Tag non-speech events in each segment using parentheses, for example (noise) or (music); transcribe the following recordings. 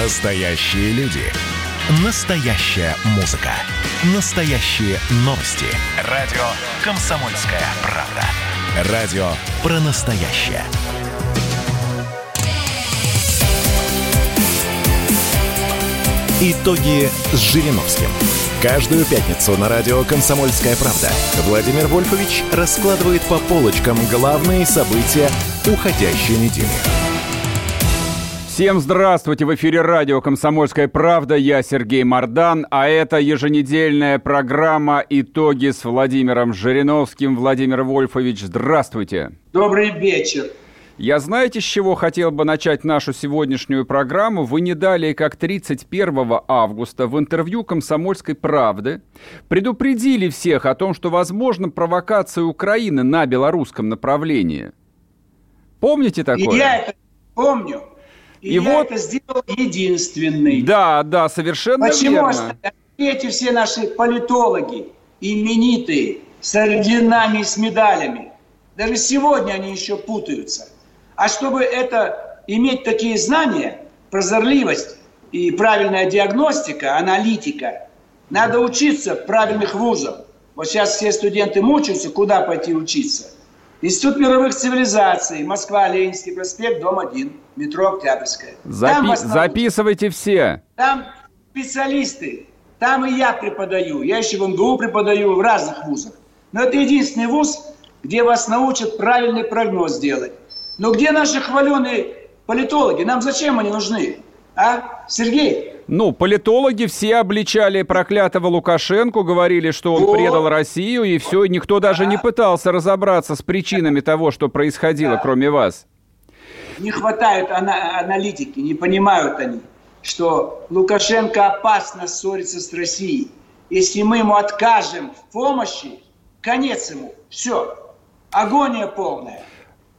Настоящие люди. Настоящая музыка. Настоящие новости. Радио «Комсомольская правда». Радио про настоящее. Итоги с Жириновским. Каждую пятницу на радио «Комсомольская правда» Владимир Вольфович раскладывает по полочкам главные события уходящей недели. Всем здравствуйте! В эфире радио «Комсомольская правда». Я Сергей Мордан, а это еженедельная программа «Итоги» с Владимиром Жириновским. Владимир Вольфович, здравствуйте! Добрый вечер! Я знаете, с чего хотел бы начать нашу сегодняшнюю программу? Вы не далее, как 31 августа в интервью «Комсомольской правды» предупредили всех о том, что возможна провокация Украины на белорусском направлении. Помните такое? И я это помню. И, и я вот... это сделал единственный. Да, да, совершенно Почему верно. Почему эти все наши политологи, именитые, с орденами с медалями, даже сегодня они еще путаются – а чтобы это иметь такие знания, прозорливость и правильная диагностика, аналитика, надо учиться в правильных вузах. Вот сейчас все студенты мучаются, куда пойти учиться. Институт мировых цивилизаций, Москва, Ленинский проспект, дом 1, метро Октябрьская. Запи- записывайте все. Там специалисты, там и я преподаю. Я еще в МГУ преподаю, в разных вузах. Но это единственный вуз, где вас научат правильный прогноз делать. Но где наши хваленые политологи? Нам зачем они нужны? А, Сергей? Ну, политологи все обличали проклятого Лукашенко, говорили, что он предал Россию, и все, никто даже не пытался разобраться с причинами того, что происходило, кроме вас. Не хватает ана- аналитики, не понимают они, что Лукашенко опасно ссориться с Россией. Если мы ему откажем в помощи, конец ему. Все. Агония полная.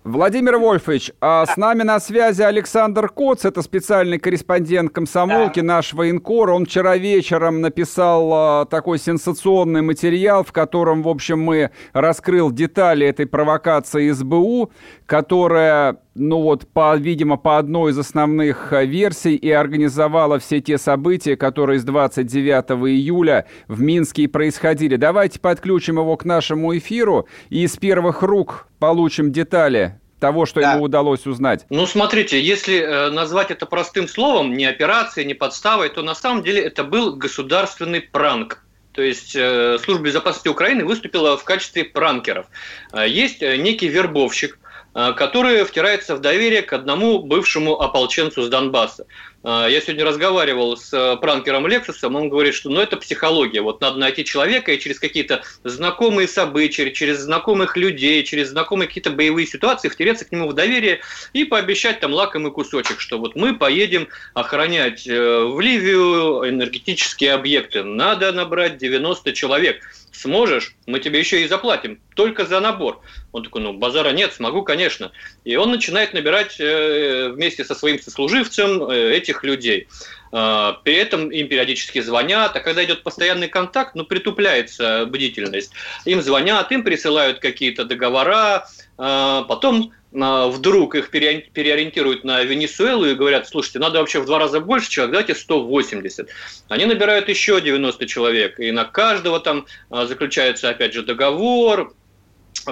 Владимир Вольфович, а с нами на связи Александр Коц, это специальный корреспондент комсомолки, наш военкор. Он вчера вечером написал а, такой сенсационный материал, в котором, в общем, мы раскрыл детали этой провокации СБУ, которая, ну вот, по, видимо, по одной из основных а, версий и организовала все те события, которые с 29 июля в Минске происходили. Давайте подключим его к нашему эфиру и из первых рук получим детали того, что да. ему удалось узнать? Ну, смотрите, если э, назвать это простым словом, не операцией, не подставой, то на самом деле это был государственный пранк. То есть э, Служба безопасности Украины выступила в качестве пранкеров. Э, есть э, некий вербовщик, э, который втирается в доверие к одному бывшему ополченцу с Донбасса. А, я сегодня разговаривал с э, пранкером Лексусом, он говорит, что ну, это психология. Вот надо найти человека и через какие-то знакомые события, через знакомых людей, через знакомые какие-то боевые ситуации втереться к нему в доверие и пообещать там лакомый кусочек, что вот мы поедем охранять э, в Ливию энергетические объекты. Надо набрать 90 человек. Сможешь, мы тебе еще и заплатим, только за набор. Он такой, ну, базара нет, смогу, конечно. И он начинает набирать э, вместе со своим сослуживцем эти этих людей. А, при этом им периодически звонят, а когда идет постоянный контакт, ну, притупляется бдительность. Им звонят, им присылают какие-то договора, а, потом а, вдруг их переориентируют на Венесуэлу и говорят, слушайте, надо вообще в два раза больше человек, давайте 180. Они набирают еще 90 человек, и на каждого там заключается, опять же, договор,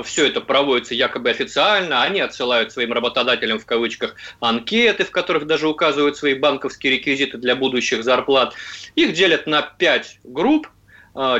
все это проводится якобы официально, они отсылают своим работодателям в кавычках анкеты, в которых даже указывают свои банковские реквизиты для будущих зарплат. Их делят на пять групп,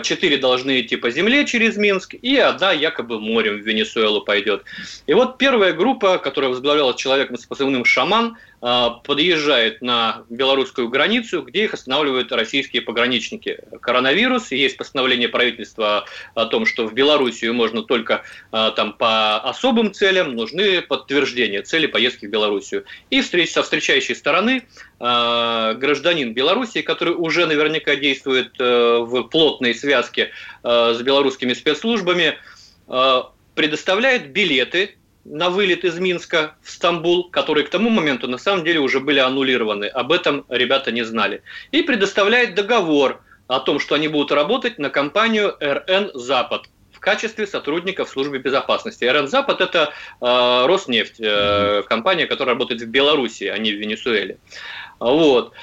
четыре должны идти по земле через Минск, и одна якобы морем в Венесуэлу пойдет. И вот первая группа, которая возглавляла человеком с позывным «Шаман», а, подъезжает на белорусскую границу, где их останавливают российские пограничники. Коронавирус, есть постановление правительства о том, что в Белоруссию можно только а, там по особым целям, нужны подтверждения цели поездки в Белоруссию. И встреч, со встречающей стороны а, гражданин Белоруссии, который уже наверняка действует э, в плотной связке с белорусскими спецслужбами, предоставляет билеты на вылет из Минска в Стамбул, которые к тому моменту на самом деле уже были аннулированы. Об этом ребята не знали. И предоставляет договор о том, что они будут работать на компанию РН «Запад» в качестве сотрудников службы безопасности. РН «Запад» – это э, Роснефть, э, компания, которая работает в Беларуси, а не в Венесуэле. Вот. А,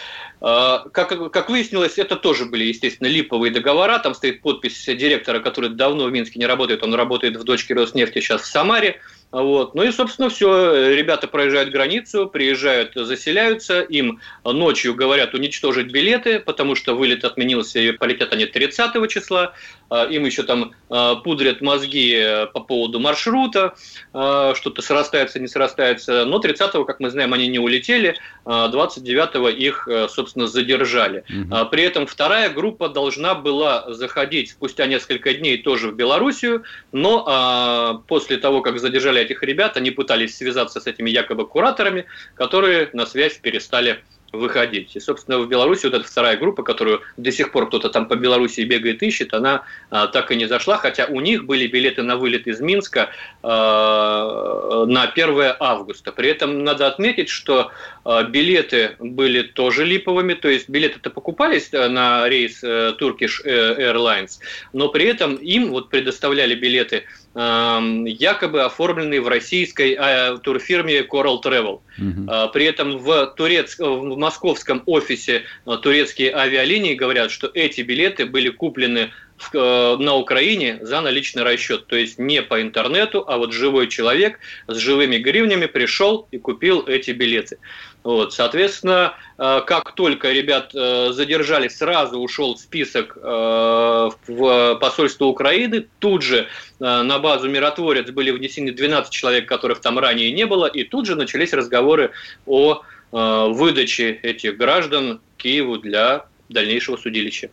как, как выяснилось, это тоже были, естественно, липовые договора. Там стоит подпись директора, который давно в Минске не работает. Он работает в дочке Роснефти, сейчас в Самаре. Вот. Ну и, собственно, все. Ребята проезжают границу, приезжают, заселяются. Им ночью говорят уничтожить билеты, потому что вылет отменился, и полетят они 30 числа. А, им еще там а, пудрят мозги э, по поводу маршрута, а, что-то срастается, не срастается. Но 30-го, как мы знаем, они не улетели, 29-го их, э, собственно, задержали. Угу. При этом вторая группа должна была заходить спустя несколько дней тоже в Белоруссию, но после того, как задержали этих ребят, они пытались связаться с этими якобы кураторами, которые на связь перестали выходить. И, собственно, в Беларуси вот эта вторая группа, которую до сих пор кто-то там по Беларуси бегает, ищет, она а, так и не зашла, хотя у них были билеты на вылет из Минска а, на 1 августа. При этом надо отметить, что а, билеты были тоже липовыми, то есть билеты-то покупались э, на рейс э, Turkish э, Airlines, но при этом им вот предоставляли билеты якобы оформленные в российской турфирме Coral Travel. Угу. При этом в, турец... в московском офисе турецкие авиалинии говорят, что эти билеты были куплены в, на Украине за наличный расчет. То есть не по интернету, а вот живой человек с живыми гривнями пришел и купил эти билеты. Вот, соответственно, э, как только ребят э, задержали, сразу ушел список э, в посольство Украины. Тут же на базу «Миротворец» были внесены 12 человек, которых там ранее не было, и тут же начались разговоры о выдаче этих граждан Киеву для дальнейшего судилища.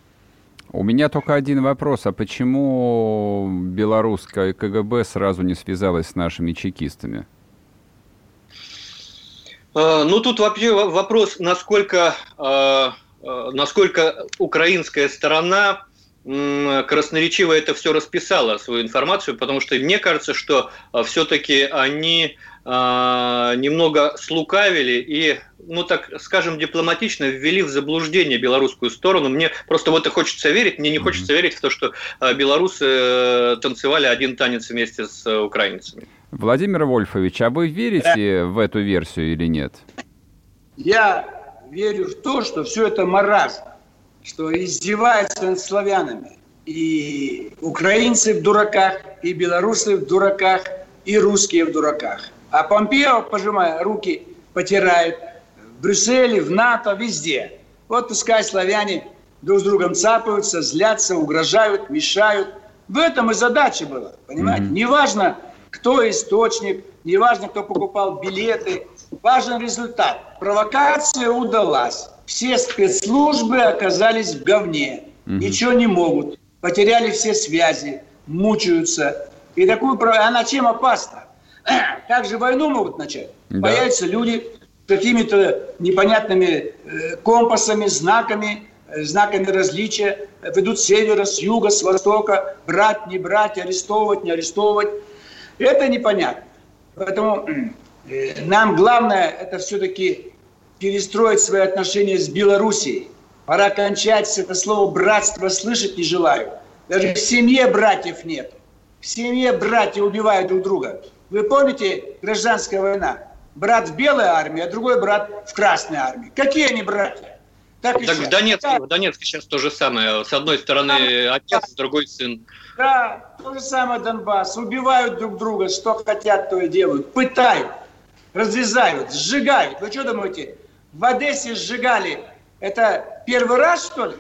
У меня только один вопрос. А почему белорусская КГБ сразу не связалась с нашими чекистами? А, ну, тут вообще вопрос, насколько, а, а, насколько украинская сторона красноречиво это все расписала, свою информацию, потому что мне кажется, что все-таки они немного слукавили и, ну так скажем, дипломатично ввели в заблуждение белорусскую сторону. Мне просто в это хочется верить, мне не хочется верить в то, что белорусы э, танцевали один танец вместе с э, украинцами. Владимир Вольфович, а вы верите в эту версию или нет? Я верю в то, что все это маразм, что издеваются над славянами. И украинцы в дураках, и белорусы в дураках, и русские в дураках. А Помпео, пожимая руки, потирает в Брюсселе, в НАТО, везде. Вот пускай славяне друг с другом цапаются, злятся, угрожают, мешают. В этом и задача была, понимаете? Mm-hmm. Неважно, кто источник, неважно, кто покупал билеты. Важен результат. Провокация удалась. Все спецслужбы оказались в говне. Угу. Ничего не могут. Потеряли все связи, мучаются. И такую она чем опасна? (clears throat) Как же войну могут начать? Да. Появятся люди с какими-то непонятными э, компасами, знаками, э, знаками различия, ведут с севера, с юга, с востока, брать, не брать, арестовывать, не арестовывать. Это непонятно. Поэтому э, нам главное это все-таки перестроить свои отношения с Белоруссией. Пора кончать это слово «братство» слышать не желаю. Даже в семье братьев нет. В семье братья убивают друг друга. Вы помните гражданская война? Брат в белой армии, а другой брат в красной армии. Какие они братья? Так, так в Донецке, в Донецке сейчас то же самое. С одной стороны отец, с другой сын. Да, то же самое Донбасс. Убивают друг друга, что хотят, то и делают. Пытают, разрезают, сжигают. Вы что думаете, в Одессе сжигали? Это первый раз, что ли?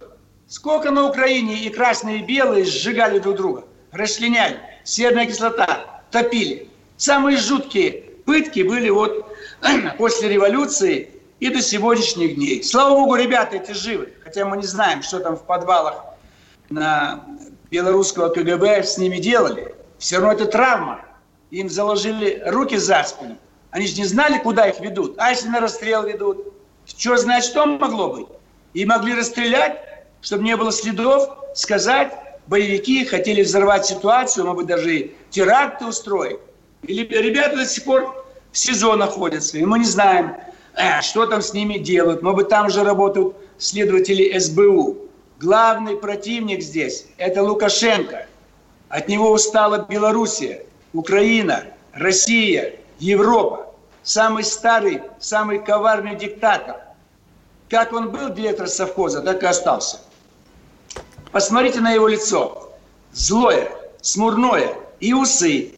Сколько на Украине и красные, и белые сжигали друг друга? Расчленяли. Серная кислота. Топили. Самые жуткие пытки были вот (clears throat) после революции и до сегодняшних дней. Слава богу, ребята эти живы, хотя мы не знаем, что там в подвалах на белорусского КГБ с ними делали. Все равно это травма. Им заложили руки за спину. Они же не знали, куда их ведут. А если на расстрел ведут? Что знать, что могло быть? И могли расстрелять, чтобы не было следов, сказать, боевики хотели взорвать ситуацию, может быть, даже теракты устроить. Или ребята до сих пор в СИЗО находятся, и мы не знаем, э, что там с ними делают. Может быть, там же работают следователи СБУ. Главный противник здесь – это Лукашенко. От него устала Белоруссия, Украина, Россия, Европа. Самый старый, самый коварный диктатор. как он был директор совхоза, так и остался. Посмотрите на его лицо. Злое, смурное и усы.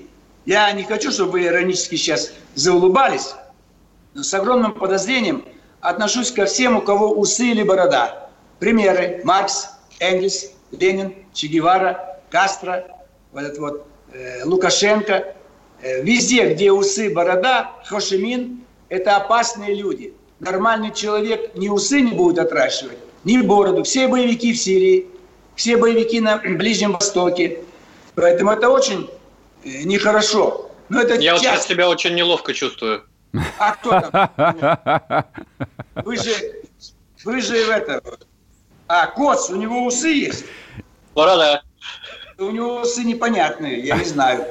Я не хочу, чтобы вы иронически сейчас заулыбались, но с огромным подозрением отношусь ко всем, у кого усы или борода. Примеры. Маркс, Энгельс, Ленин, Че Гевара, Кастро, вот этот вот э, Лукашенко. Э, везде, где усы, борода, Хошимин – это опасные люди. Нормальный человек ни усы не будет отращивать, ни бороду. Все боевики в Сирии, все боевики на (clears throat) Ближнем Востоке. Поэтому это очень э, нехорошо. Но это Я часто... вот сейчас себя очень неловко чувствую. А кто там? Вы же, вы же в это... А, Коц, у него усы есть? Борода. У него усы непонятные, я не знаю.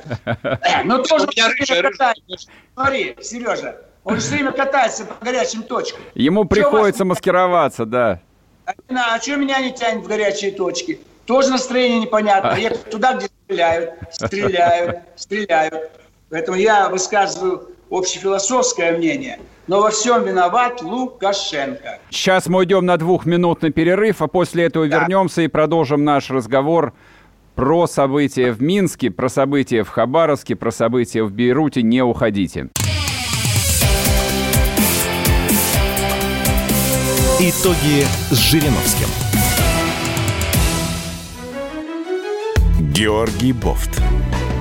Но тоже у меня рыжая, катается. Смотри, Сережа, он все время катается по горячим точкам. Ему приходится маскироваться, да. А, а что меня не тянет в горячие точки? Тоже настроение непонятно. Я туда, где стреляют, стреляют, стреляют. Поэтому я высказываю общефилософское мнение. Но во всем виноват Лукашенко. Сейчас мы уйдем на двухминутный перерыв, а после этого да. вернемся и продолжим наш разговор про события в Минске, про события в Хабаровске, про события в Бейруте. Не уходите. Итоги с Жириновским. Георгий Бофт.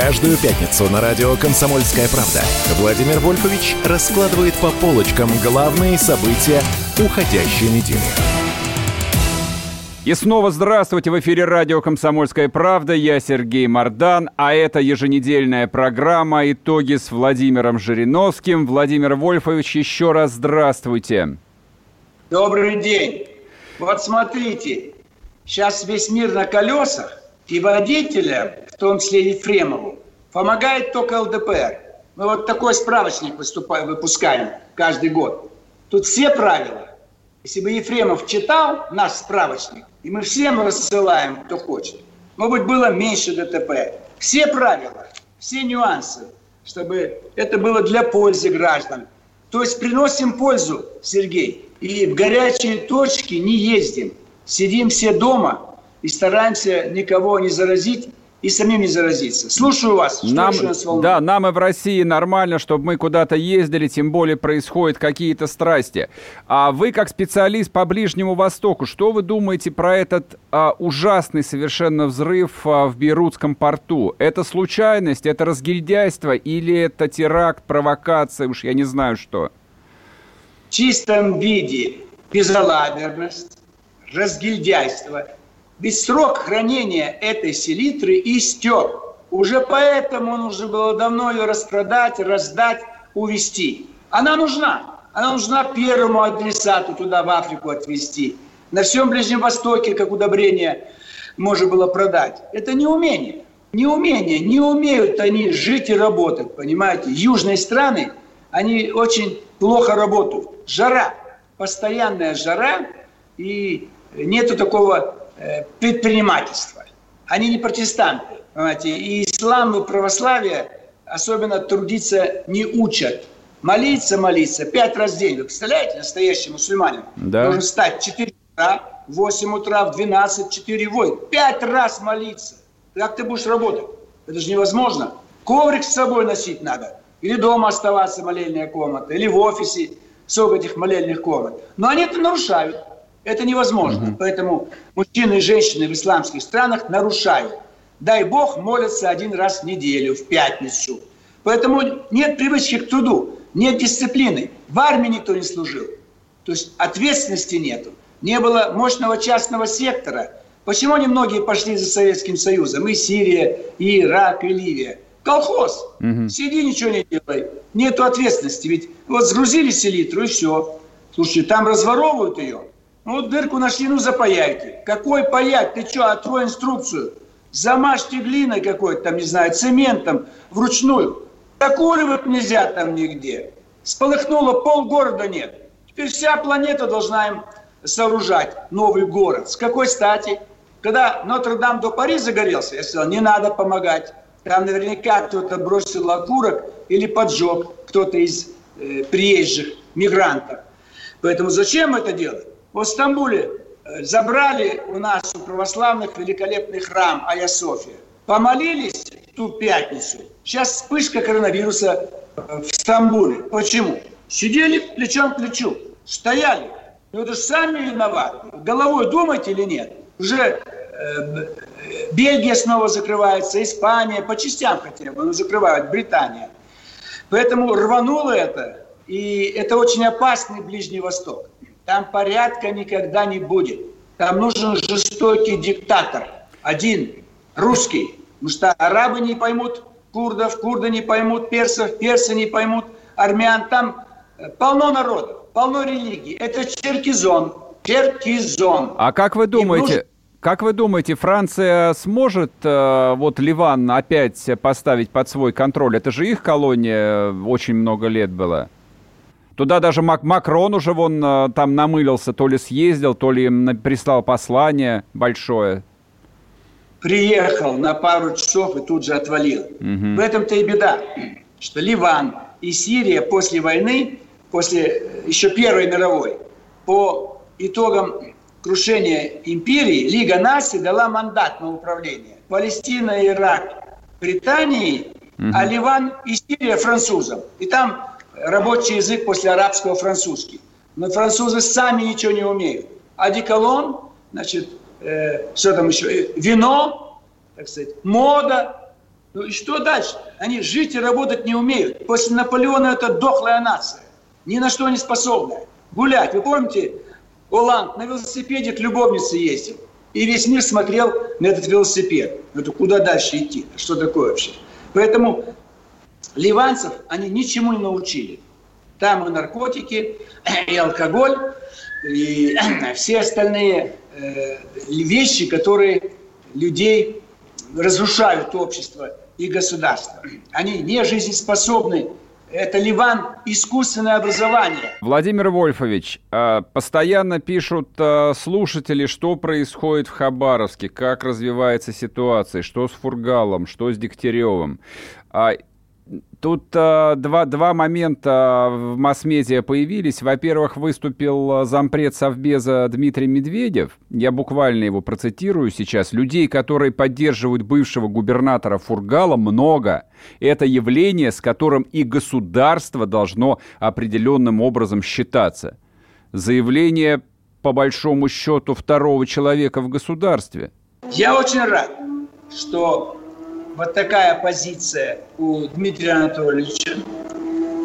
Каждую пятницу на радио «Комсомольская правда» Владимир Вольфович раскладывает по полочкам главные события уходящей недели. И снова здравствуйте! В эфире радио «Комсомольская правда». Я Сергей Мордан, а это еженедельная программа «Итоги с Владимиром Жириновским». Владимир Вольфович, еще раз здравствуйте. Добрый день. Вот смотрите, сейчас весь мир на колесах, и водителям, в том числе Ефремову, помогает только ЛДПР. Мы вот такой справочник выступаем, выпускаем каждый год. Тут все правила. Если бы Ефремов читал наш справочник, и мы всем рассылаем, кто хочет, может быть, было меньше ДТП. Все правила, все нюансы, чтобы это было для пользы граждан. То есть приносим пользу, Сергей, и в горячие точки не ездим. Сидим все дома, и стараемся никого не заразить и самим не заразиться. Слушаю вас. Что нам, нас да, нам и в России нормально, чтобы мы куда-то ездили, тем более происходят какие-то страсти. А вы, как специалист по Ближнему Востоку, что вы думаете про этот а, ужасный совершенно взрыв а, в Бейрутском порту? Это случайность, это разгильдяйство или это теракт, провокация, уж я не знаю что? В чистом виде безалаберность, разгильдяйство – ведь срок хранения этой селитры истек. Уже поэтому нужно было давно ее распродать, раздать, увезти. Она нужна. Она нужна первому адресату туда, в Африку отвезти. На всем Ближнем Востоке, как удобрение, можно было продать. Это не умение. Не умение. Не умеют они жить и работать, понимаете. Южные страны, они очень плохо работают. Жара. Постоянная жара. И нету такого Э, предпринимательства. Они не протестанты, понимаете, и ислам и православие особенно трудиться не учат. Молиться, молиться, пять раз в день. Вы представляете, настоящий мусульманин да. должен встать в 4 утра, в 8 утра, в 12, 4, 8. Пять раз молиться. Как ты будешь работать? Это же невозможно. Коврик с собой носить надо. Или дома оставаться молельная комната, или в офисе сколько этих молельных комнат. Но они это нарушают. Это невозможно. Угу. Поэтому мужчины и женщины в исламских странах нарушают. Дай Бог молятся один раз в неделю, в пятницу. Поэтому нет привычки к труду, нет дисциплины. В армии никто не служил. То есть ответственности нету. Не было мощного частного сектора. Почему немногие пошли за Советским Союзом? И Сирия, и Ирак, и Ливия. Колхоз. Угу. Сиди, ничего не делай. Нету ответственности. Ведь вот сгрузили селитру, и все. Слушайте, там разворовывают ее Ну, дырку нашли, ну, запаяйте. Какой паять? Ты что, открой инструкцию. Замажьте глиной какой-то, там, не знаю, цементом, вручную. Докуривать нельзя там нигде. Сполыхнуло, полгорода нет. Теперь вся планета должна им сооружать новый город. С какой стати? Когда Нотр-Дам до Пари загорелся, я сказал, не надо помогать. Там наверняка кто-то бросил окурок или поджег кто-то из э, приезжих мигрантов. Поэтому зачем это делать? В Стамбуле э, забрали у нас у православных великолепный храм Ая София. Помолились ту пятницу. Сейчас вспышка коронавируса э, в Стамбуле. Почему? Сидели плечом к плечу, стояли. Ну это же сами виноваты. Головой думаете или нет? Уже э, Бельгия снова закрывается, Испания, по частям хотя бы, но закрывают, Британия. Поэтому рвануло это, и это очень опасный Ближний Восток. Там порядка никогда не будет. Там нужен жестокий диктатор. Один, русский. Потому что арабы не поймут курдов, курды не поймут персов, персы не поймут армян. Там э, полно народов, полно религий. Это черкизон. Черкизон. А как вы думаете, нужно... как вы думаете, Франция сможет э, вот Ливан опять поставить под свой контроль? Это же их колония э, очень много лет была. Туда даже Мак Макрон уже вон э, там намылился, то ли съездил, то ли прислал послание большое. Приехал на пару часов и тут же отвалил. Угу. В этом-то и беда, что Ливан и Сирия после войны, после э, еще Первой мировой, по итогам крушения империи, Лига наций дала мандат на управление. Палестина, Ирак, Британии, угу. а Ливан и Сирия французам. И там рабочий язык после арабского французский. Но французы сами ничего не умеют. Одеколон, значит, э, что там еще, э, вино, так сказать, мода. Ну и что дальше? Они жить и работать не умеют. После Наполеона это дохлая нация. Ни на что не способная. Гулять. Вы помните, Оланд на велосипеде к любовнице ездил. И весь мир смотрел на этот велосипед. Это куда дальше идти? Что такое вообще? Поэтому ливанцев они ничему не научили. Там и наркотики, и алкоголь, и (clears throat) все остальные э, вещи, которые людей разрушают общество и государство. Они не жизнеспособны. Это Ливан искусственное образование. Владимир Вольфович, а, постоянно пишут а, слушатели, что происходит в Хабаровске, как развивается ситуация, что с Фургалом, что с Дегтяревым. Тут э, два, два момента в масс-медиа появились. Во-первых, выступил зампред Совбеза Дмитрий Медведев. Я буквально его процитирую сейчас. Людей, которые поддерживают бывшего губернатора Фургала, много. Это явление, с которым и государство должно определенным образом считаться. Заявление, по большому счету, второго человека в государстве. Я очень рад, что вот такая позиция у Дмитрия Анатольевича.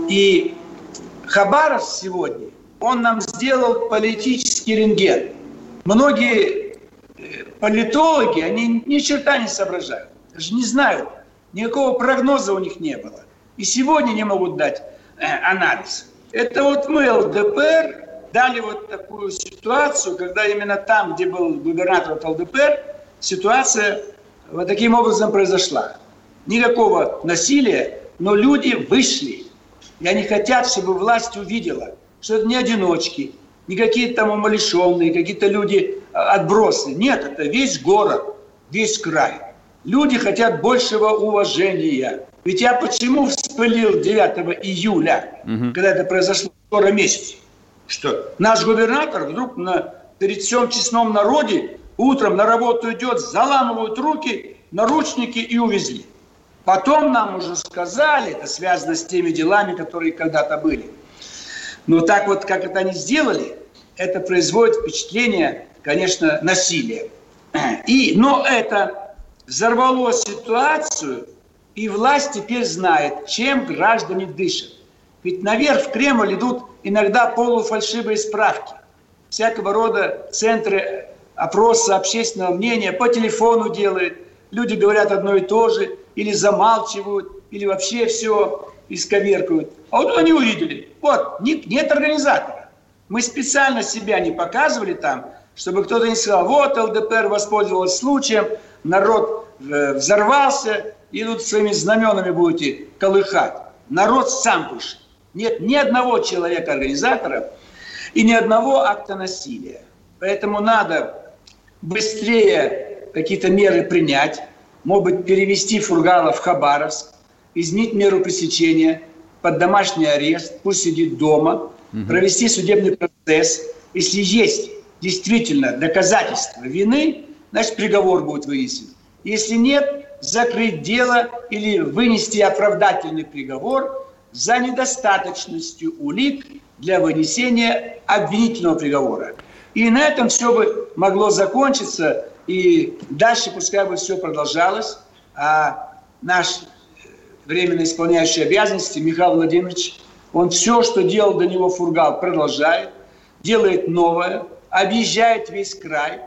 И Хабаров сегодня, он нам сделал политический рентген. Многие э, политологи, они ни черта не соображают, даже не знают, никакого прогноза у них не было. И сегодня не могут дать э, анализ. Это вот мы, ЛДПР, дали вот такую ситуацию, когда именно там, где был губернатор ЛДПР, ситуация вот таким образом произошла. Никакого насилия, но люди вышли. И они хотят, чтобы власть увидела, что это не одиночки, не какие-то там умалишенные, какие-то люди а, отбросы. Нет, это весь город, весь край. Люди хотят большего уважения. Ведь я почему вспылил 9 июля, угу. когда это произошло скоро месяц? Что наш губернатор вдруг на, перед всем честном народе утром на работу идет, заламывают руки, наручники и увезли. Потом нам уже сказали, это связано с теми делами, которые когда-то были. Но так вот, как это они сделали, это производит впечатление, конечно, насилия. И, но это взорвало ситуацию, и власть теперь знает, чем граждане дышат. Ведь наверх в Кремль идут иногда полуфальшивые справки. Всякого рода центры опроса общественного мнения по телефону делают. Люди говорят одно и то же, или замалчивают, или вообще все исковеркают. А вот они увидели, вот, нет, нет организатора. Мы специально себя не показывали там, чтобы кто-то не сказал, вот ЛДПР воспользовалась случаем, народ э, взорвался, и тут своими знаменами будете колыхать. Народ сам пишет. Нет ни одного человека-организатора и ни одного акта насилия. Поэтому надо быстрее какие-то меры принять, может быть, перевести Фургала в Хабаровск, изменить меру пресечения под домашний арест, пусть сидит дома, угу. провести судебный процесс. Если есть действительно доказательства вины, значит, приговор будет вынесен. Если нет, закрыть дело или вынести оправдательный приговор за недостаточностью улик для вынесения обвинительного приговора. И на этом все бы могло закончиться, и дальше пускай бы все продолжалось, а наш временно исполняющий обязанности Михаил Владимирович, он все, что делал до него Фургал, продолжает, делает новое, объезжает весь край.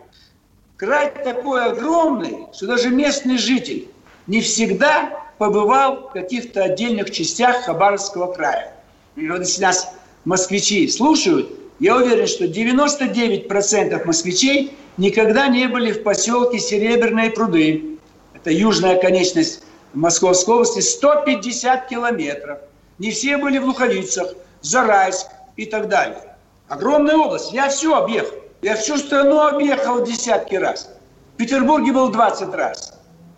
Край такой огромный, что даже местный житель не всегда побывал в каких-то отдельных частях Хабаровского края. И вот если нас москвичи слушают, я уверен, что 99% москвичей никогда не были в поселке Серебряные пруды. Это южная конечность Московской области, 150 километров. Не все были в Луховицах, Зарайск и так далее. Огромная область. Я все объехал. Я всю страну объехал десятки раз. В Петербурге был 20 раз.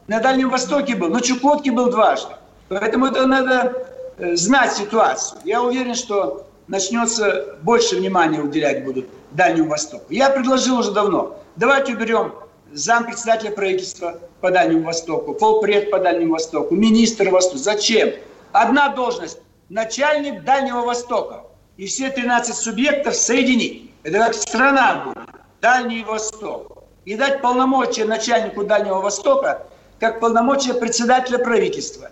На Дальнем Востоке был, на Чукотке был дважды. Поэтому это надо э, знать ситуацию. Я уверен, что начнется больше внимания уделять будут Дальнему Востоку. Я предложил уже давно. Давайте уберем зампредседателя правительства по Дальнему Востоку, полпред по Дальнему Востоку, министр Востока. Зачем? Одна должность – начальник Дальнего Востока. И все 13 субъектов соединить. Это как страна будет. Дальний Восток. И дать полномочия начальнику Дальнего Востока, как полномочия председателя правительства.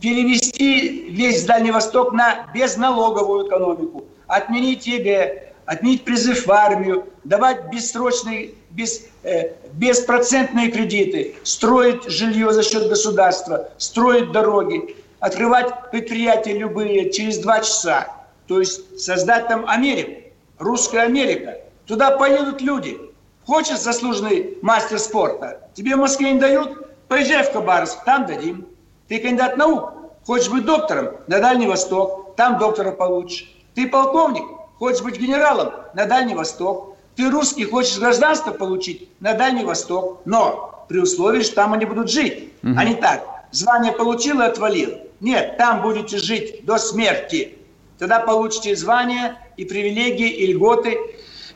Перевести весь Дальний Восток на безналоговую экономику. Отменить ЕГЭ, отменить призыв в армию, давать бессрочные, без, э, беспроцентные кредиты, строить жилье за счет государства, строить дороги, открывать предприятия любые через два часа. То есть создать там Америку, русская Америка. Туда поедут люди. Хочешь заслуженный мастер спорта? Тебе в Москве не дают? Поезжай в Хабаровск, там дадим. Ты кандидат наук, хочешь быть доктором? На Дальний Восток, там доктора получишь. Ты полковник, хочешь быть генералом? На Дальний Восток. Ты русский, хочешь гражданство получить? На Дальний Восток. Но при условии, что там они будут жить. Угу. А не так. Звание получил и отвалил. Нет, там будете жить до смерти. Тогда получите звание и привилегии, и льготы,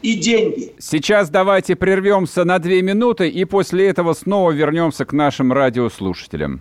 и деньги. Сейчас давайте прервемся на две минуты и после этого снова вернемся к нашим радиослушателям.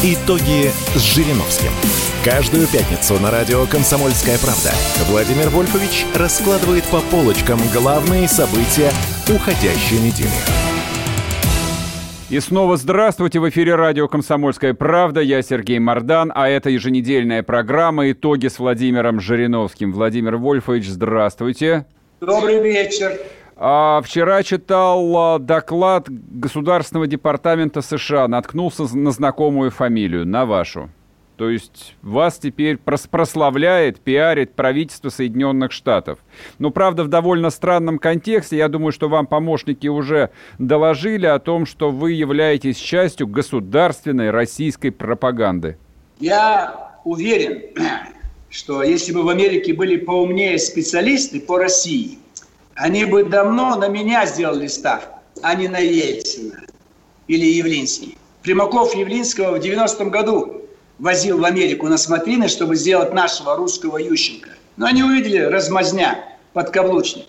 Итоги с Жириновским. Каждую пятницу на радио «Комсомольская правда» Владимир Вольфович раскладывает по полочкам главные события уходящей недели. И снова здравствуйте! В эфире радио «Комсомольская правда». Я Сергей Мордан, а это еженедельная программа «Итоги с Владимиром Жириновским». Владимир Вольфович, здравствуйте! Добрый вечер! А, вчера читал а, доклад Государственного департамента США, наткнулся на знакомую фамилию, на вашу. То есть вас теперь прославляет, пиарит правительство Соединенных Штатов. Но, правда, в довольно странном контексте. Я думаю, что вам помощники уже доложили о том, что вы являетесь частью государственной российской пропаганды. Я уверен, что если бы в Америке были поумнее специалисты по России, они бы давно на меня сделали ставку, а не на Ельцина или Явлинский. Примаков Явлинского в 90-м году возил в Америку на смотрины, чтобы сделать нашего русского Ющенко. Но они увидели размазня под каблучник.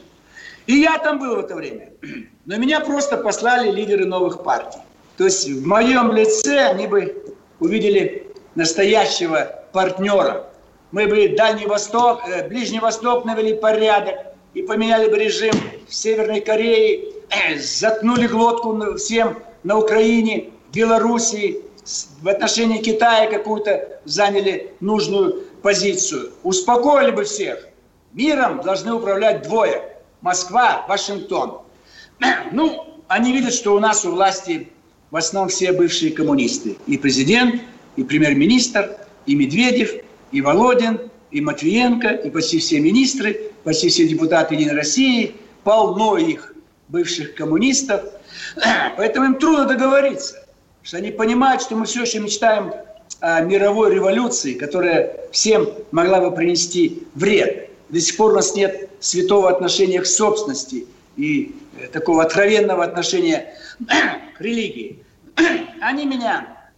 И я там был в это время. (clears throat) Но меня просто послали лидеры новых партий. То есть в моем лице они бы увидели настоящего партнера. Мы бы Дальний Восток, э, Ближний Восток навели порядок и поменяли бы режим в Северной Корее, (clears throat) заткнули глотку всем на Украине, Белоруссии, в отношении Китая какую-то заняли нужную позицию. Успокоили бы всех. Миром должны управлять двое. Москва, Вашингтон. (clears throat) Ну, они видят, что у нас у власти в основном все бывшие коммунисты. И президент, и премьер-министр, и Медведев, и Володин, и Матвиенко, и почти все министры, почти все депутаты Единой России, полно их бывших коммунистов. (clears throat) Поэтому им трудно договориться, что они понимают, что мы все еще мечтаем о мировой революции, которая всем могла бы принести вред. До сих пор у нас нет святого отношения к собственности и э, такого откровенного отношения (clears throat) к религии. (clears throat) Они меня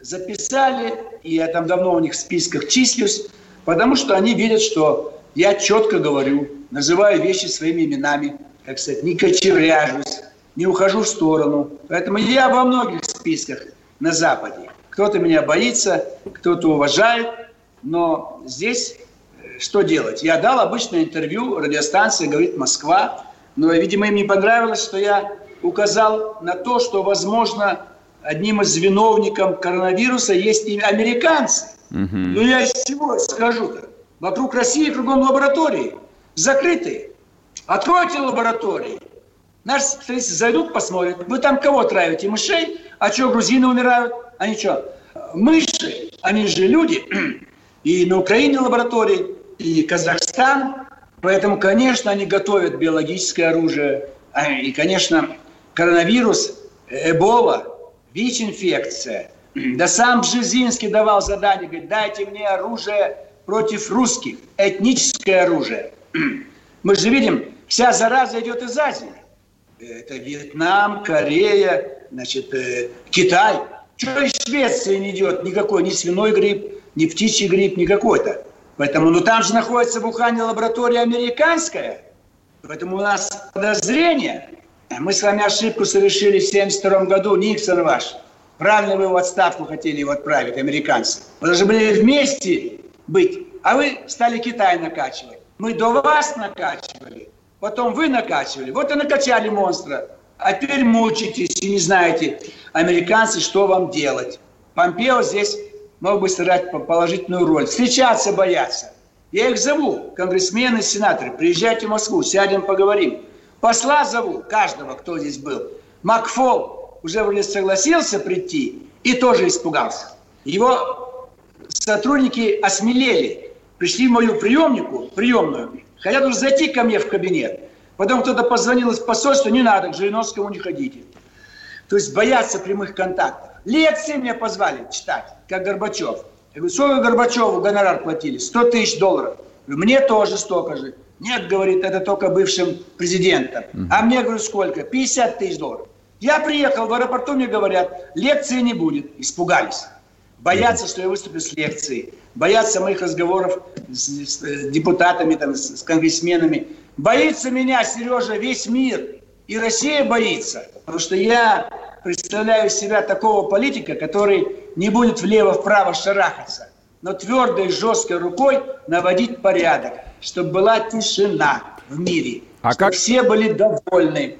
записали, и я там давно у них в списках числюсь, потому что они видят, что я четко говорю, называю вещи своими именами, как сказать, не кочевряжусь, не ухожу в сторону. Поэтому я во многих списках на Западе. Кто-то меня боится, кто-то уважает, но здесь э, что делать? Я дал обычное интервью, радиостанция говорит «Москва», но, видимо, им не понравилось, что я указал на то, что, возможно, одним из виновников коронавируса есть и американцы. Ну я из чего скажу-то? Вокруг России кругом лаборатории. Закрытые. Откройте лаборатории. Наши специалисты зайдут, посмотрят. Вы там кого травите? Мышей? А что, грузины умирают? Они что? Мыши, они же люди. (clears throat) И на Украине лаборатории, и Казахстан. Поэтому, конечно, они готовят биологическое оружие. А, и, конечно, коронавирус, Эбола, ВИЧ-инфекция. (clears throat) Да сам Бжезинский давал задание, говорит, дайте мне оружие против русских, этническое оружие. (clears throat) Мы же видим, вся зараза идет из Азии. Это Вьетнам, Корея, значит, э, Китай. Что из Швеции не идет? Никакой, ни свиной грипп, ни птичий грипп, никакой-то. Поэтому, ну там же находится в Ухане лаборатория американская. Поэтому у нас подозрение, мы с вами ошибку совершили в 1972 году, Никсон ваш. Правильно вы в отставку хотели его отправить, американцы. Вы должны были вместе быть. А вы стали Китай накачивать. Мы до вас накачивали, потом вы накачивали. Вот и накачали монстра. А теперь мучитесь и не знаете, американцы, что вам делать. Помпео здесь мог бы сыграть положительную роль. Встречаться боятся. Я их зову, конгрессмены, сенаторы. Приезжайте в Москву, сядем, поговорим. Посла зову, каждого, кто здесь был. Макфол уже вроде согласился прийти и тоже испугался. Его сотрудники осмелели, пришли в мою приемнику, приемную, хотят уже зайти ко мне в кабинет. Потом кто-то позвонил из посольства, не надо, к Жириновскому не ходите. То есть боятся прямых контактов. Лекции меня позвали читать, как Горбачев. Я говорю, сколько Горбачеву гонорар платили? 100 тысяч долларов. Мне тоже столько же. Нет, говорит, это только бывшим президентом. А мне, говорю, сколько? 50 тысяч долларов. Я приехал в аэропорту, мне говорят, лекции не будет. Испугались. Боятся, что я выступлю с лекцией. Боятся моих разговоров с, с э, депутатами, там, с, с конгрессменами. Боится меня, Сережа, весь мир. И Россия боится. Потому что я представляю себя такого политика, который не будет влево-вправо шарахаться, но твердой, жесткой рукой наводить порядок чтобы была тишина в мире, а чтобы как... все были довольны.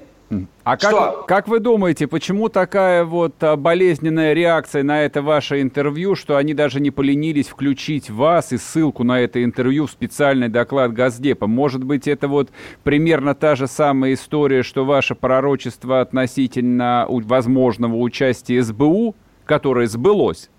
А как, как вы думаете, почему такая вот а, болезненная реакция на это ваше интервью, что они даже не поленились включить вас и ссылку на это интервью в специальный доклад Газдепа? Может быть, это вот примерно та же самая история, что ваше пророчество относительно возможного участия СБУ, которое сбылось?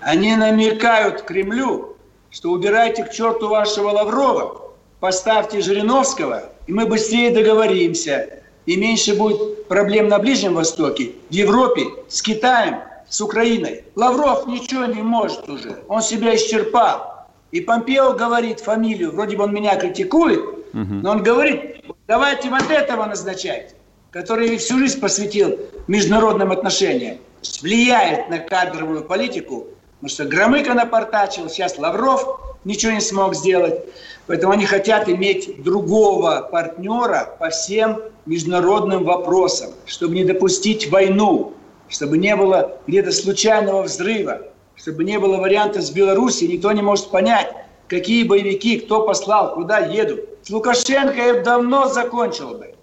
Они намекают Кремлю, что убирайте к черту вашего Лаврова, поставьте Жириновского, и мы быстрее договоримся. И меньше будет проблем на Ближнем Востоке, в Европе, с Китаем, с Украиной. Лавров ничего не может уже, он себя исчерпал. И Помпео говорит фамилию, вроде бы он меня критикует, угу. но он говорит, давайте вот этого назначать, который всю жизнь посвятил международным отношениям, влияет на кадровую политику, Потому что Громыко напортачил, сейчас Лавров ничего не смог сделать. Поэтому они хотят иметь другого партнера по всем международным вопросам, чтобы не допустить войну. чтобы не было где-то случайного взрыва, чтобы не было варианта с Беларуси, никто не может понять, какие боевики, кто послал, куда едут. С Лукашенко я давно закончил бы.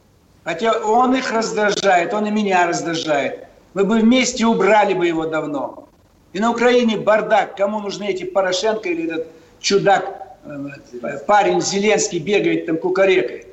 Хотя он их раздражает, он и меня раздражает. Мы бы вместе убрали бы его давно. И на Украине бардак. Кому нужны эти Порошенко или этот чудак, э, парень Зеленский бегает там кукарекой?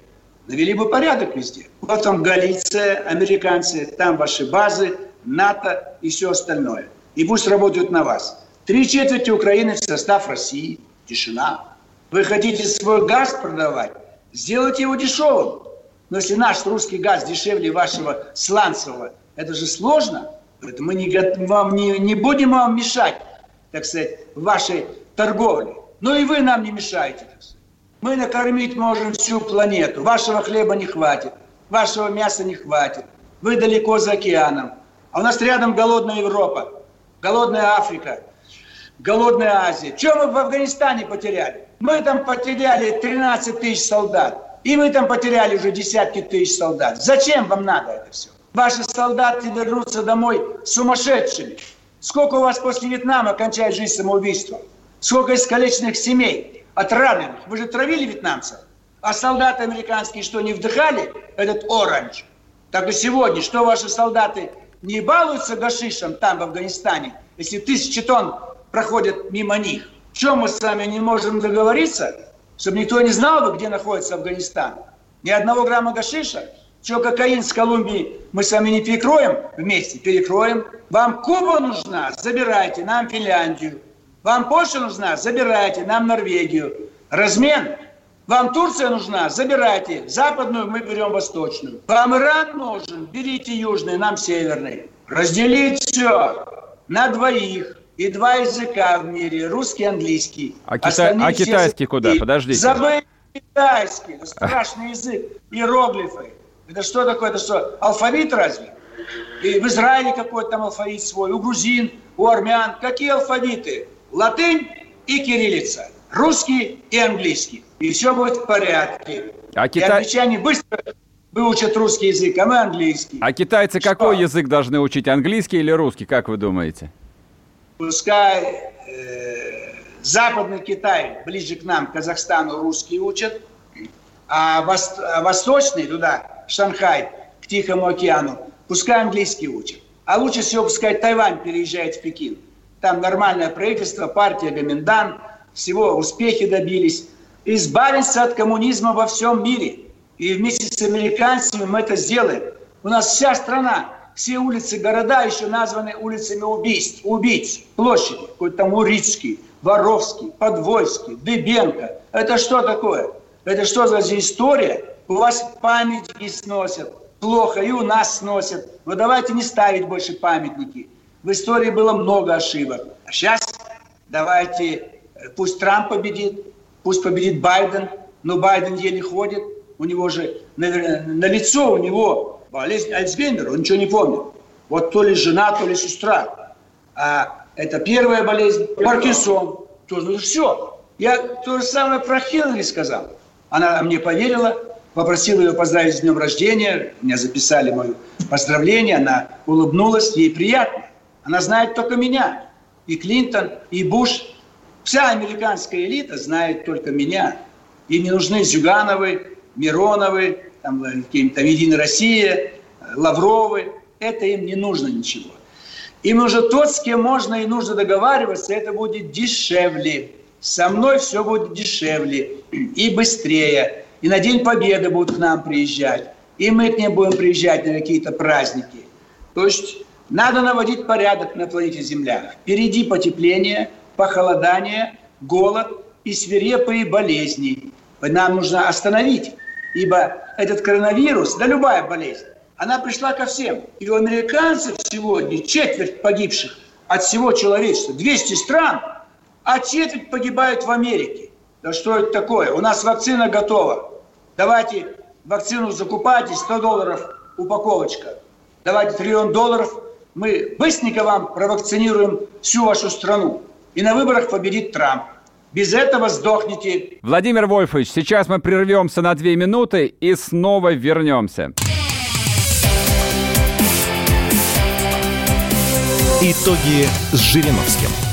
Навели бы порядок везде. Вот там Галиция, американцы, там ваши базы, НАТО и все остальное. И пусть работают на вас. Три четверти Украины в состав России. Тишина. Вы хотите свой газ продавать? Сделайте его дешевым. Но если наш русский газ дешевле вашего сланцевого, это же сложно. Поэтому мы не, вам не, не будем вам мешать, так сказать, вашей торговле. Но и вы нам не мешаете. Мы накормить можем всю планету. Вашего хлеба не хватит, вашего мяса не хватит. Вы далеко за океаном. А у нас рядом голодная Европа, голодная Африка, голодная Азия. Чем мы в Афганистане потеряли? Мы там потеряли 13 тысяч солдат. И мы там потеряли уже десятки тысяч солдат. Зачем вам надо это все? Ваши солдаты вернутся домой сумасшедшими. Сколько у вас после Вьетнама кончает жизнь самоубийством? Сколько искалеченных семей, отравленных? Вы же травили вьетнамцев. А солдаты американские что, не вдыхали этот оранж? Так и сегодня, что ваши солдаты не балуются гашишем там, в Афганистане, если тысячи тонн проходят мимо них? Чем мы с вами не можем договориться, чтобы никто не знал, где находится Афганистан? Ни одного грамма гашиша? Что, кокаин с Колумбии мы с вами не перекроем вместе? Перекроем. Вам Куба нужна? Забирайте. Нам Финляндию. Вам Польша нужна? Забирайте. Нам Норвегию. Размен? Вам Турция нужна? Забирайте. Западную мы берем восточную. Вам Иран нужен? Берите южный, нам северный. Разделить все на двоих. И два языка в мире, русский и английский. А, кита... а китайский куда? Подождите. Забыть китайский, страшный язык, иероглифы. Это что такое? Это что, алфавит разве? И в Израиле какой-то там алфавит свой, у грузин, у армян. Какие алфавиты? Латынь и кириллица. Русский и английский. И все будет в порядке. А китай... И англичане быстро выучат русский язык, а мы английский. А китайцы что? какой язык должны учить? Английский или русский, как вы думаете? Пускай э, западный Китай, ближе к нам, к Казахстану, русский учат, а, вос, а восточный туда Шанхай, к Тихому океану, пускай английский учат. А лучше всего пускай Тайвань переезжает в Пекин. Там нормальное правительство, партия Гоминдан, всего успехи добились. Избавиться от коммунизма во всем мире. И вместе с американцами мы это сделаем. У нас вся страна, все улицы города еще названы улицами убийств, убийц, площади. Какой-то там Урицкий, Воровский, Подвойский, Дыбенко. Это что такое? Это что за история? у вас памятники сносят, плохо, и у нас сносят. Но давайте не ставить больше памятники. В истории было много ошибок. А сейчас давайте, э, пусть Трамп победит, пусть победит Байден, но Байден еле ходит, у него же на, на лицо у него болезнь Альцгеймера, он ничего не помнит. Вот то ли жена, то ли сестра. А это первая болезнь, Паркинсон. То, ну, все. Я то же самое про Хиллари сказал. Она мне поверила, попросил ее поздравить с днем рождения, меня записали мое поздравление, она улыбнулась, ей приятно. Она знает только меня. И Клинтон, и Буш. Вся американская элита знает только меня. Им не нужны Зюгановы, Мироновы, там, э, какие-то Единая Россия, Лавровы. Это им не нужно ничего. Им нужен тот, с кем можно и нужно договариваться, это будет дешевле. Со мной все будет дешевле и быстрее и на День Победы будут к нам приезжать, и мы к ним будем приезжать на какие-то праздники. То есть надо наводить порядок на планете Земля. Впереди потепление, похолодание, голод и свирепые болезни. Нам нужно остановить, ибо этот коронавирус, да любая болезнь, она пришла ко всем. И у американцев сегодня четверть погибших от всего человечества, 200 стран, а четверть погибают в Америке. Да что это такое? У нас вакцина готова. Давайте вакцину закупайте, 100 долларов упаковочка. Давайте триллион долларов. Мы быстренько вам провакцинируем всю вашу страну. И на выборах победит Трамп. Без этого сдохнете. Владимир Вольфович, сейчас мы прервемся на две минуты и снова вернемся. Итоги с Жириновским.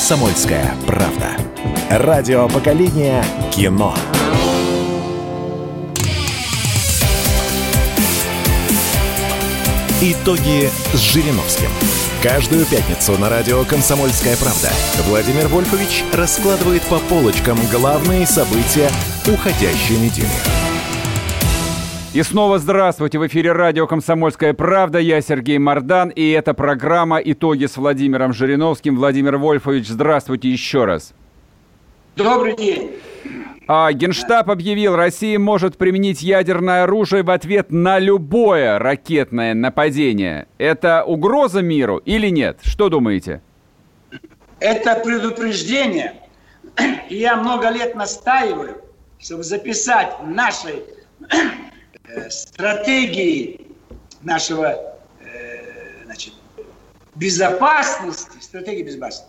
«Комсомольская правда». Радио поколения кино. Итоги с Жириновским. Каждую пятницу на радио «Комсомольская правда» Владимир Вольфович раскладывает по полочкам главные события уходящей недели. И снова здравствуйте! В эфире радио «Комсомольская правда». Я Сергей Мордан, и это программа «Итоги с Владимиром Жириновским». Владимир Вольфович, здравствуйте еще раз. Добрый день. А, Генштаб объявил, Россия может применить ядерное оружие в ответ на любое ракетное нападение. Это угроза миру или нет? Что думаете? Это предупреждение. И я много лет настаиваю, чтобы записать в нашей стратегии нашего э, значит, безопасности, стратегии безопасности,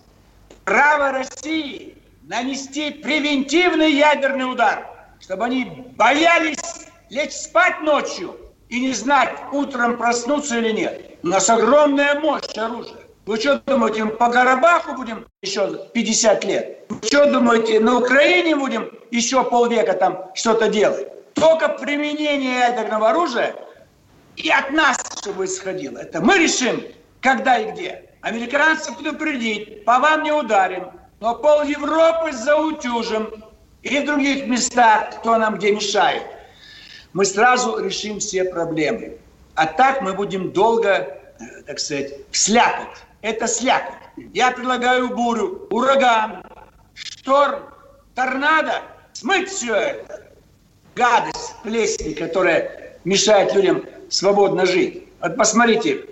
право России нанести превентивный ядерный удар, чтобы они боялись лечь спать ночью и не знать, утром проснуться или нет. У нас огромная мощь оружия. Вы что думаете, по Карабаху будем еще 50 лет? Вы что думаете, на Украине будем еще полвека там что-то делать? Только применение ядерного оружия и от нас, чтобы исходило. Это мы решим, когда и где. Американцев предупредить, по вам не ударим, но пол Европы заутюжим и в других местах, кто нам где мешает. Мы сразу решим все проблемы. А так мы будем долго, э, так сказать, слякоть. Это слякоть. Я предлагаю бурю, ураган, шторм, торнадо. Смыть все это. Гадость, плесень, которая мешает людям свободно жить. Вот посмотрите,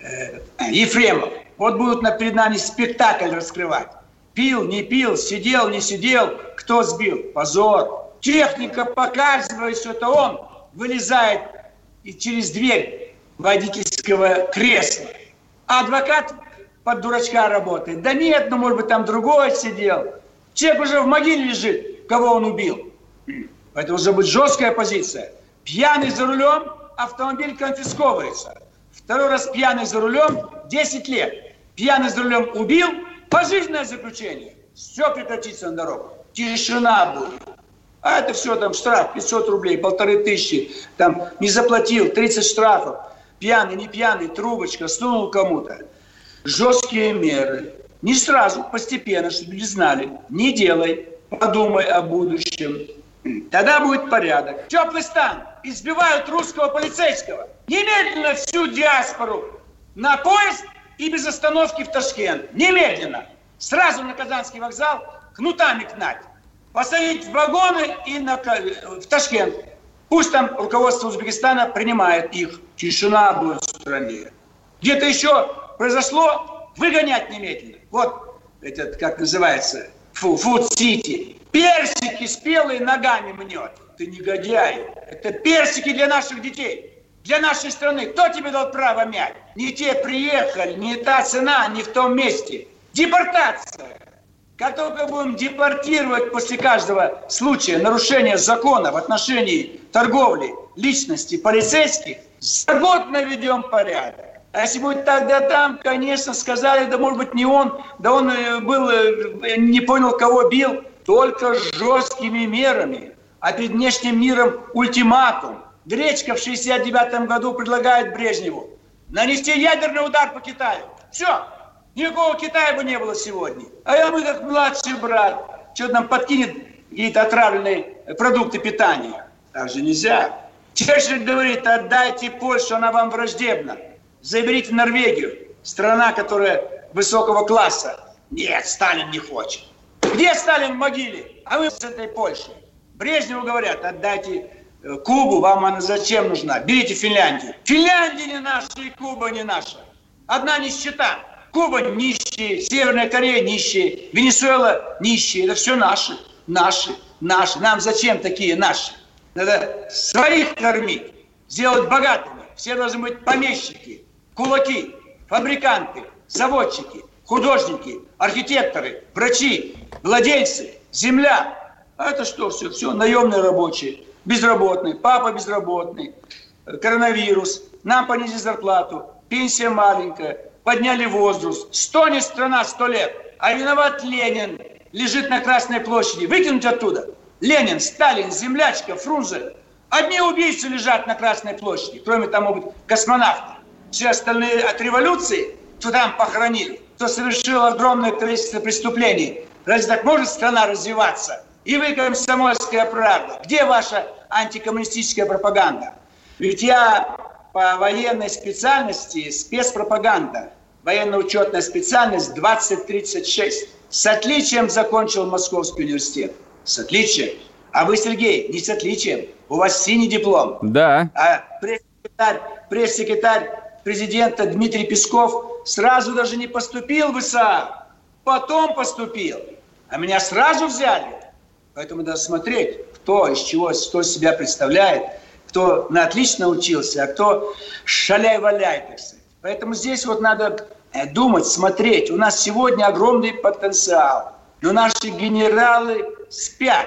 э, Ефремов. Вот будут перед нами спектакль раскрывать. Пил, не пил, сидел, не сидел, кто сбил? Позор. Техника показывает, что это он вылезает и через дверь водительского кресла. А адвокат под дурачка работает. Да нет, ну, может быть, там другой сидел. Человек уже в могиле лежит, кого он убил. Поэтому должна быть жесткая позиция. Пьяный за рулем, автомобиль конфисковывается. Второй раз пьяный за рулем, 10 лет. Пьяный за рулем убил, Пожизненное заключение. Все прекратится на дорогу. Тишина будет. А это все там штраф 500 рублей, полторы тысячи. Там не заплатил, 30 штрафов. Пьяный, не пьяный, трубочка, сунул кому-то. Жесткие меры. Не сразу, постепенно, чтобы люди знали. Не делай, подумай о будущем. Тогда будет порядок. Теплый стан. Избивают русского полицейского. Немедленно всю диаспору на поезд и без остановки в Ташкент. Немедленно. Сразу на Казанский вокзал кнутами гнать. Посадить в вагоны и на, в Ташкент. Пусть там руководство Узбекистана принимает их. Тишина будет в стране. Где-то еще произошло, выгонять немедленно. Вот этот, как называется, фуд-сити. Персики спелые ногами мнет. Ты негодяй. Это персики для наших детей для нашей страны. Кто тебе дал право мять? Не те приехали, не та цена, не в том месте. Депортация. Как только будем депортировать после каждого случая нарушения закона в отношении торговли личности полицейских, год наведем порядок. А если будет тогда там, конечно, сказали, да может быть не он, да он э, был, э, не понял, кого бил, только жесткими мерами. А перед внешним миром ультиматум – Гречка в 69 году предлагает Брежневу нанести ядерный удар по Китаю. Все. Никакого Китая бы не было сегодня. А я мы как младший брат. Что нам подкинет какие-то отравленные продукты питания. Так же нельзя. Черчилль говорит, отдайте Польшу, она вам враждебна. Заберите Норвегию, страна, которая высокого класса. Нет, Сталин не хочет. Где Сталин в могиле? А вы с этой Польшей. Брежневу говорят, отдайте Э, Кубу вам она зачем нужна? Берите Финляндию. Финляндия не наша и Куба не наша. Одна нищета. Куба нищие, Северная Корея нищие, Венесуэла нищие. Это все наши. Наши, наши. Нам зачем такие наши? Надо своих кормить, сделать богатыми. Все должны быть помещики, кулаки, фабриканты, заводчики, художники, архитекторы, врачи, владельцы, земля. А это что все? Все наемные рабочие, безработные, папа безработный, коронавирус, нам понизили зарплату, пенсия маленькая, подняли возраст. Стонет страна сто лет, а виноват Ленин, лежит на Красной площади. Выкинуть оттуда. Ленин, Сталин, Землячка, Фрунзе. Одни убийцы лежат на Красной площади, кроме там могут космонавты. Все остальные от революции, кто там похоронили, кто совершил огромное количество преступлений. Разве так может страна развиваться? И вы, комсомольская правда, где ваша антикоммунистическая пропаганда? Ведь я по военной специальности спецпропаганда, военно-учетная специальность 2036. С отличием закончил Московский университет. С отличием. А вы, Сергей, не с отличием. У вас синий диплом. Да. А пресс-секретарь, пресс-секретарь президента Дмитрий Песков сразу даже не поступил в ИСА. Потом поступил. А меня сразу взяли. Поэтому надо смотреть, кто из чего, что себя представляет – кто на отлично учился, а кто шаляй-валяй, так сказать. Поэтому здесь вот надо э, думать, смотреть. У нас сегодня огромный потенциал, но наши генералы спят,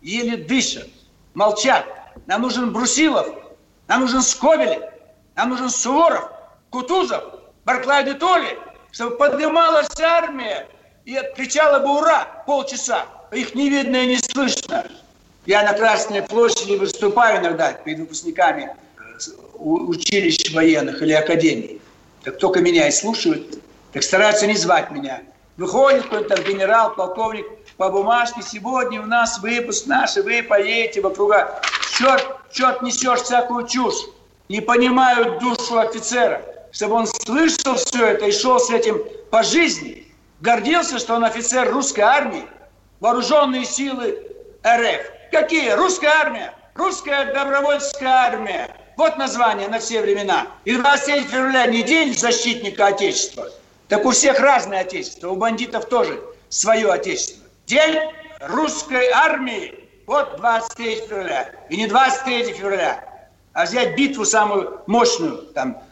еле дышат, молчат. Нам нужен Брусилов, нам нужен Скобелев, нам нужен Суворов, Кутузов, Барклай де Толли, чтобы поднималась армия и кричала бы «Ура!» полчаса. Их не видно и не слышно. Я на Красной площади выступаю иногда перед выпускниками э, училищ военных или академий. Так только меня и слушают, так стараются не звать меня. Выходит какой-то там генерал, полковник по бумажке, сегодня у нас выпуск наш, и вы поедете вокруг. Черт, черт несешь всякую чушь. Не понимают душу офицера. Чтобы он слышал все это и шел с этим по жизни. Гордился, что он офицер русской армии, вооруженные силы РФ. Какие? Русская армия. Русская добровольческая армия. Вот название на все времена. И 23 февраля не день защитника Отечества. Так у всех разное Отечество. У бандитов тоже свое Отечество. День русской армии. Вот 23 февраля. И не 23 февраля. А взять битву самую мощную. Там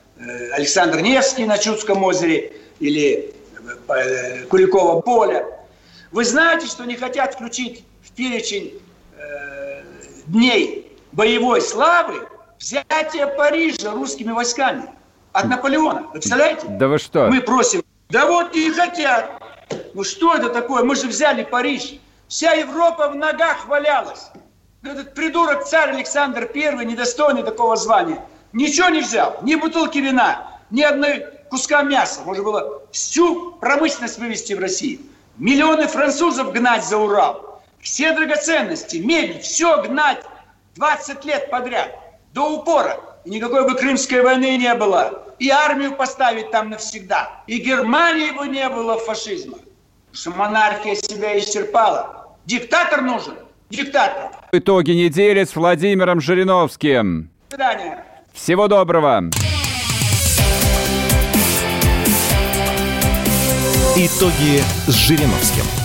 Александр Невский на Чудском озере. Или э, Куликова поля. Вы знаете, что не хотят включить в перечень дней боевой славы взятие Парижа русскими войсками от Наполеона. Вы представляете? Да вы что? Мы просим. Да вот не хотят. Ну что это такое? Мы же взяли Париж. Вся Европа в ногах валялась. Этот придурок царь Александр I, недостойный такого звания, ничего не взял. Ни бутылки вина, ни одной куска мяса. Можно было всю промышленность вывести в Россию. Миллионы французов гнать за Урал. Все драгоценности, мебель, все гнать 20 лет подряд, до упора. И никакой бы Крымской войны не было. И армию поставить там навсегда. И Германии бы не было фашизма. Потому что монархия себя исчерпала. Диктатор нужен. Диктатор. Итоги недели с Владимиром Жириновским. До свидания. Всего доброго. Итоги с Жириновским.